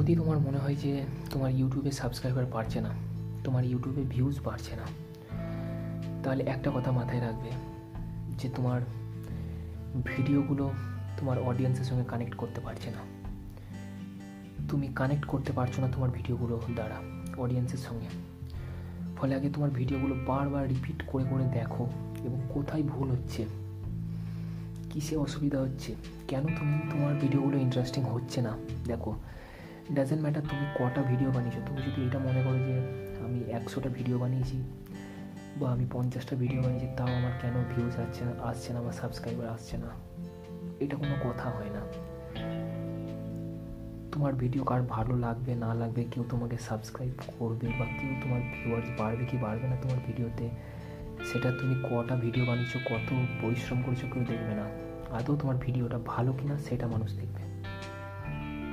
যদি তোমার মনে হয় যে তোমার ইউটিউবে সাবস্ক্রাইবার বাড়ছে না, তোমার ইউটিউবে ভিউজ বাড়ছে না, তাহলে একটা কথা মাথায় রাখবে যে তোমার ভিডিওগুলো তোমার অডিয়েন্সের সঙ্গে কানেক্ট করতে পারছে না। তুমি কানেক্ট করতে পারছ না তোমার ভিডিওগুলো দ্বারা অডিয়েন্সের সঙ্গে। ফলে আগে তোমার ভিডিওগুলো বারবার রিপিট করে করে দেখো এবং কোথায় ভুল হচ্ছে, কিসে অসুবিধা হচ্ছে, কেন তুমি তোমার ভিডিওগুলো ইন্টারেস্টিং হচ্ছে না, দেখো। ডাজেন্ট ম্যাটার তুমি কটা ভিডিও বানিয়েছো, তুমি যদি এটা মনে করো যে আমি একশোটা ভিডিও বানিয়েছি বা আমি পঞ্চাশটা ভিডিও বানিয়েছি, তাও আমার কেন ভিউজ আসছে না আসছে না আমার সাবস্ক্রাইবার আসছে না? এটা কোনো কথা হয় না। তোমার ভিডিও কার ভালো লাগবে, না লাগবে, কেউ তোমাকে সাবস্ক্রাইব করবে বা কেউ তোমার ভিউয়ার্স বাড়বে কি বাড়বে না তোমার ভিডিওতে সেটা তুমি কটা ভিডিও বানিয়েছো, কত পরিশ্রম করেছ কেউ দেখবে না। আদৌ তোমার ভিডিওটা ভালো কিনা, সেটা মানুষ দেখবে।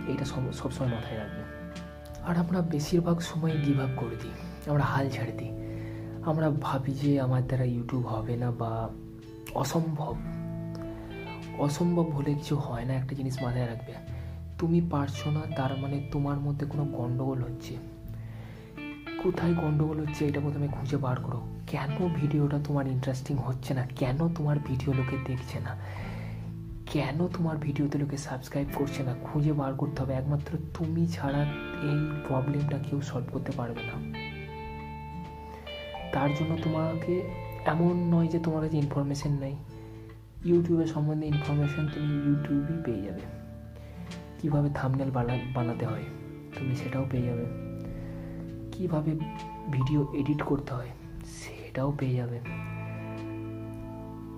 এইটা সব সবসময় মাথায় রাখবে। আর আমরা বেশিরভাগ সময় গিভ আপ করে দিই, আমরা হাল ছেড়ে দিই। আমরা ভাবি যে আমার দ্বারা ইউটিউব হবে না বা অসম্ভব। অসম্ভব হলে কিছু হয় না, একটা জিনিস মাথায় রাখবে। তুমি পারছ না, তার মানে তোমার মধ্যে কোনো গন্ডগোল হচ্ছে। কোথায় গন্ডগোল হচ্ছে এটা প্রথমে খুঁজে বার করো। কেন ভিডিওটা তোমার ইন্টারেস্টিং হচ্ছে না? কেন তোমার ভিডিও লোকে দেখছে না? কেন তোমার ভিডিওতে লোকে সাবস্ক্রাইব করছে না? খুঁজে বার করতে হবে। একমাত্র তুমি ছাড়া এই প্রবলেমটা কেউ সলভ করতে পারবে না। তার জন্য তোমাকে এমন নয় যে তোমার কাছে ইনফরমেশন নেই। ইউটিউবের সম্বন্ধে ইনফরমেশন তুমি ইউটিউবই পেয়ে যাবে। কীভাবে থামনেল বানাতে হয় তুমি সেটাও পেয়ে যাবে। কীভাবে ভিডিও এডিট করতে হয় সেটাও পেয়ে যাবে।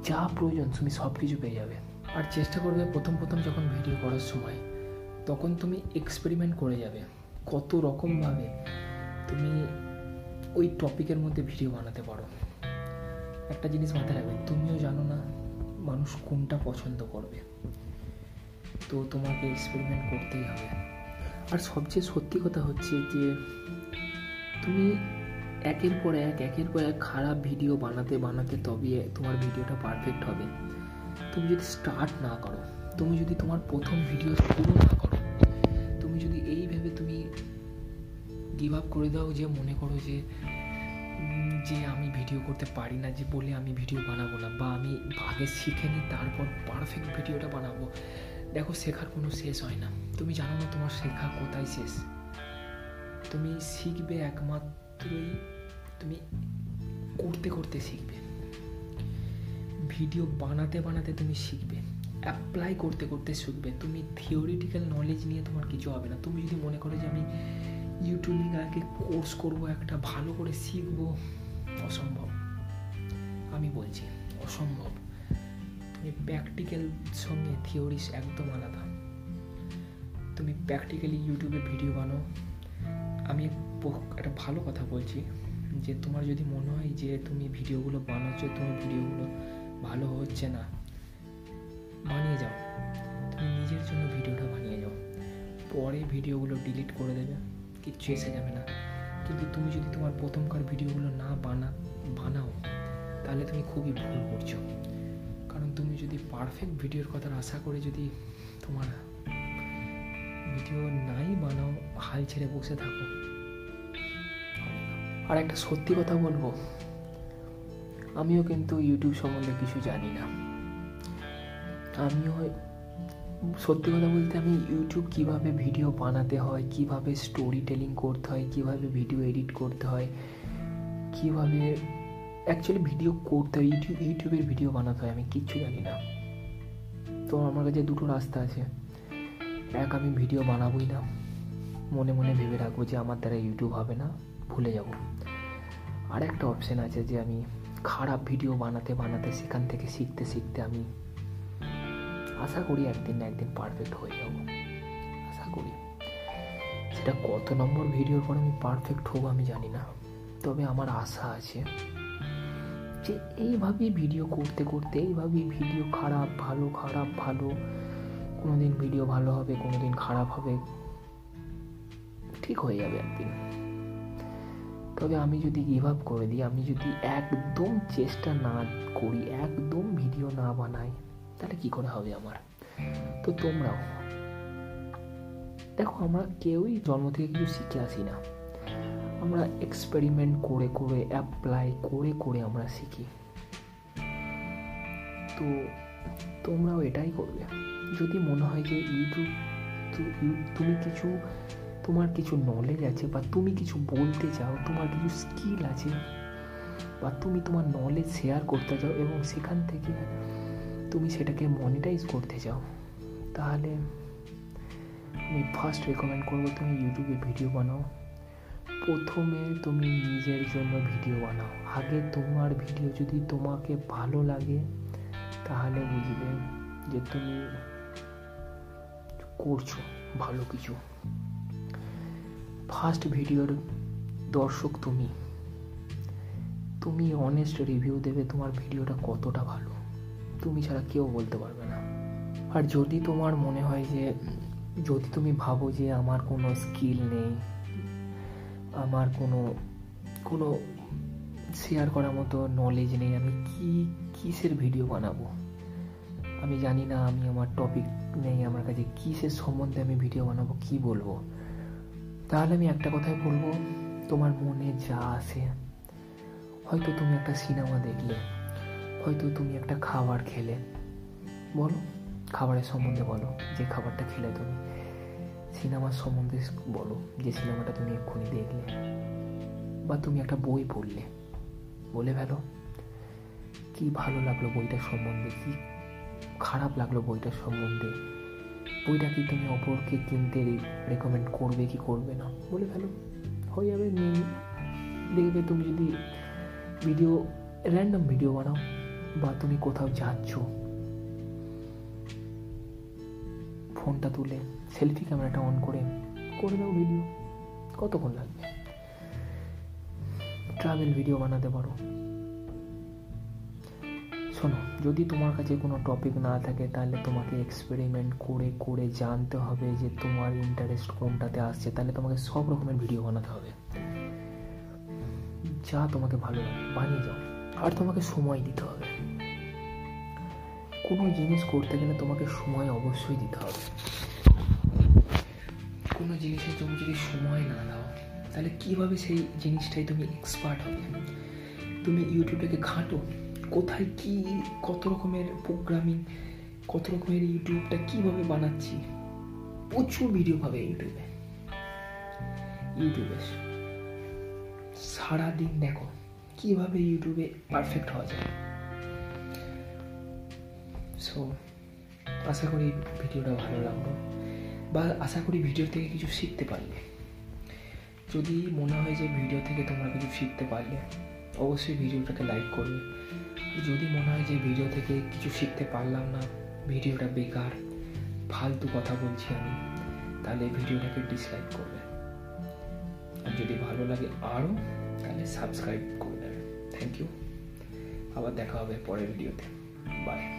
যা প্রয়োজন তুমি সব কিছু পেয়ে যাবে। আর চেষ্টা করবে প্রথম প্রথম যখন ভিডিও করার সময়, তখন তুমি এক্সপেরিমেন্ট করে যাবে। কত রকমভাবে তুমি ওই টপিকের মধ্যে ভিডিও বানাতে পারো। একটা জিনিস মাথায় রাখবে, তুমিও জানো না মানুষ কোনটা পছন্দ করবে। তো তোমাকে এক্সপেরিমেন্ট করতেই হবে। আর সবচেয়ে সত্যি কথা হচ্ছে যে, তুমি একের পর এক, একের পর এক খারাপ ভিডিও বানাতে বানাতে তবে তোমার ভিডিওটা পারফেক্ট হবে। তুমি যদি স্টার্ট না করো, তুমি যদি তোমার প্রথম ভিডিও শুরু না করো, তুমি যদি এই ভেবে তুমি গিভ আপ করে দাও যে মনে করো যে যে আমি ভিডিও করতে পারি না, যে বলে আমি ভিডিও বানাবো না, বা আমি আগে শিখে নিই তারপর পারফেক্ট ভিডিওটা বানাবো, দেখো শেখার কোনো শেষ হয় না। তুমি জানো না তোমার শেখা কোথায় শেষ? তুমি শিখবে একমাত্রই, তুমি করতে করতে শিখবে। ভিডিও বানাতে বানাতে তুমি শিখবে অ্যাপ্লাই করতে করতে শিখবে। তুমি থিওরিটিক্যাল নলেজ নিয়ে তোমার কিছু হবে না। তুমি যদি মনে করো যে আমি ইউটিউবিং আগে কোর্স করব, একটা ভালো করে শিখব, অসম্ভব। আমি বলছি, অসম্ভব। তুমি প্র্যাকটিক্যাল সঙ্গে থিওরিস একদম আলাদা। তুমি প্র্যাকটিক্যালি ইউটিউবে ভিডিও বানাও। আমি একটা ভালো কথা বলছি যে তোমার যদি মনে হয় যে তুমি ভিডিওগুলো বানাচ্ছ, তোমার ভিডিওগুলো হচ্ছে না। বানিয়ে যাও। তুমি নিজের জন্য ভিডিওটা বানিয়ে যাও। পরে ভিডিওগুলো ডিলিট করে দেবে। কিচ্ছু এসে যাবে না। কিন্তু তুমি যদি তোমার প্রথমকার ভিডিওগুলো না বানা, বানাও, তাহলে তুমি খুবই ভুল করছ। কারণ তুমি যদি পারফেক্ট ভিডিওর কথা আশা করে যদি তোমার ভিডিও নাই বানাও, হাল ছেড়ে বসে থাকো। আর একটা সত্যি কথা বলব। আমিও কিন্তু ইউটিউব সম্বন্ধে কিছু জানি না। আমিও সত্যি কথা বলতে আমি ইউটিউব কীভাবে ভিডিও বানাতে হয়, কীভাবে স্টোরি টেলিং করতে হয়, কীভাবে ভিডিও এডিট করতে হয়, কীভাবে অ্যাকচুয়ালি ভিডিও করতে হয় ইউটিউব ইউটিউবের ভিডিও বানাতে হয়, আমি কিচ্ছু জানি না। তো আমার কাছে দুটো রাস্তা আছে। এক, আমি ভিডিও বানাবোই না। মনে মনে ভেবে রাখব যে আমার দ্বারা ইউটিউব হবে না, ভুলে যাব। আর একটা অপশান আছে যে আমি খারাপ ভিডিও বানাতে বানাতে, সেখান থেকে শিখতে শিখতে আমি আশা করি একদিন না একদিন পারফেক্ট হয়ে যাব। আশা করি। সেটা কত নম্বর ভিডিওর পর আমি পারফেক্ট হব আমি জানি না। তবে আমার আশা আছে যে এইভাবেই ভিডিও করতে করতে এইভাবেই ভিডিও খারাপ, ভালো খারাপ, ভালো কোনো দিন ভিডিও ভালো হবে কোনো দিন খারাপ হবে, ঠিক হয়ে যাবে একদিন। তবে আমি যদি গিভ আপ করে দিই, আমি যদি একদম চেষ্টা না করি, একদম ভিডিও না বানাই, তাহলে কি করে হবে আমার? তো তোমরাও। দেখো, আমরা কেউই জন্ম থেকে কিছু শিখে আসি না। আমরা এক্সপেরিমেন্ট করে করে অ্যাপ্লাই করে করে আমরা শিখি। তো তোমরাও এটাই করবে। যদি মনে হয় যে ইউটিউব তুমি কিছু তোমার কিছু নলেজ আছে বা তুমি কিছু বলতে চাও, তোমার কিছু স্কিল আছে, বা তুমি তোমার নলেজ শেয়ার করতে চাও এবং সেখান থেকে তুমি সেটাকে মনিটাইজ করতে চাও, তাহলে আমি ফার্স্ট রেকমেন্ড করব তুমি ইউটিউবে ভিডিও বানাও। প্রথমে তুমি নিজের জন্য ভিডিও বানাও। আগে তোমার ভিডিও যদি তোমাকে ভালো লাগে, তাহলে বুঝবে যে তুমি করছ ভালো কিছু। ফার্স্ট ভিডিওর দর্শক তুমি। তুমি অনেস্ট রিভিউ দেবে তোমার ভিডিওটা কতটা ভালো। তুমি ছাড়া কেউ বলতে পারবে না। আর যদি তোমার মনে হয় যে, যদি তুমি ভাবো যে আমার কোনো স্কিল নেই, আমার কোনো কোনো শেয়ার করার মতো নলেজ নেই, আমি কি কিসের ভিডিও বানাবো? আমি জানি না আমি আমার টপিক নেই, আমার কাছে কিসের সম্বন্ধে আমি ভিডিও বানাবো, কি বলব? তাহলে আমি একটা কথাই বলব, তোমার মনে যা আসে হয়তো তুমি একটা সিনেমা দেখলে, হয়তো তুমি একটা খাবার খেলে। বলো, খাবারের সম্বন্ধে বলো, যে খাবারটা খেলে তুমি। সিনেমার সম্বন্ধে বলো, যে সিনেমাটা তুমি এক্ষুনি দেখলে। বা তুমি একটা বই পড়লে, বলে ফেলো। কি ভালো লাগল বইটার সম্বন্ধে? কি খারাপ লাগল বইটার সম্বন্ধে? বইটা কি তুমি অপরকে কিনতে রেকমেন্ড করবে কি করবে না? বলে ফেলো। হয়ে যাবে দেখবে তুমি যদি ভিডিও র্যান্ডম ভিডিও বানাও, বা তুমি কোথাও যাচ্ছ ফোনটা তুলে সেলফি ক্যামেরাটা অন করে করে দাও ভিডিও কতক্ষণ লাগবে? ট্রাভেল ভিডিও বানাতে পারো। শোনো, যদি তোমার কাছে কোনো টপিক না থাকে, তাহলে তোমাকে এক্সপেরিমেন্ট করে করে জানতে হবে যে তোমার ইন্টারেস্ট কোনটাতে আসছে। তাহলে তোমাকে সব রকমের ভিডিও বানাতে হবে। যা তোমাকে ভালো লাগে, বানিয়ে যাও। আর তোমাকে সময় দিতে হবে। কোনো জিনিস করতে গেলে তোমাকে সময় অবশ্যই দিতে হবে। কোনো জিনিসের তুমি যদি সময় না দাও, তাহলে কীভাবে সেই জিনিসটাই তুমি এক্সপার্ট হবে? তুমি ইউটিউবটাকে ঘাঁটো। কোথায় কি, কত রকমের প্রোগ্রামিং কত রকমের ইউটিউবটা কীভাবে বানাচ্ছি? প্রচুর ভিডিও পাবে ইউটিউবে ইউটিউবে সারাদিন দেখো, কীভাবে ইউটিউবে পারফেক্ট হওয়া যায়। সো আশা করি ভিডিওটা ভালো লাগল। বা আশা করি ভিডিও থেকে কিছু শিখতে পারলে। যদি মনে হয় যে ভিডিও থেকে তোমরা কিছু শিখতে পারলে, অবশ্যই ভিডিওটাকে লাইক করবে। যদি মনে হয় যে ভিডিও থেকে কিছু শিখতে পারলাম না ভিডিওটা বেকার, ফালতু কথা বলছি আমি, তাহলে ভিডিওটাকে ডিসলাইক করবে। আর যদি ভালো লাগে আরও তাহলে সাবস্ক্রাইব করে থ্যাংক ইউ আবার দেখা হবে পরের ভিডিওতে বাই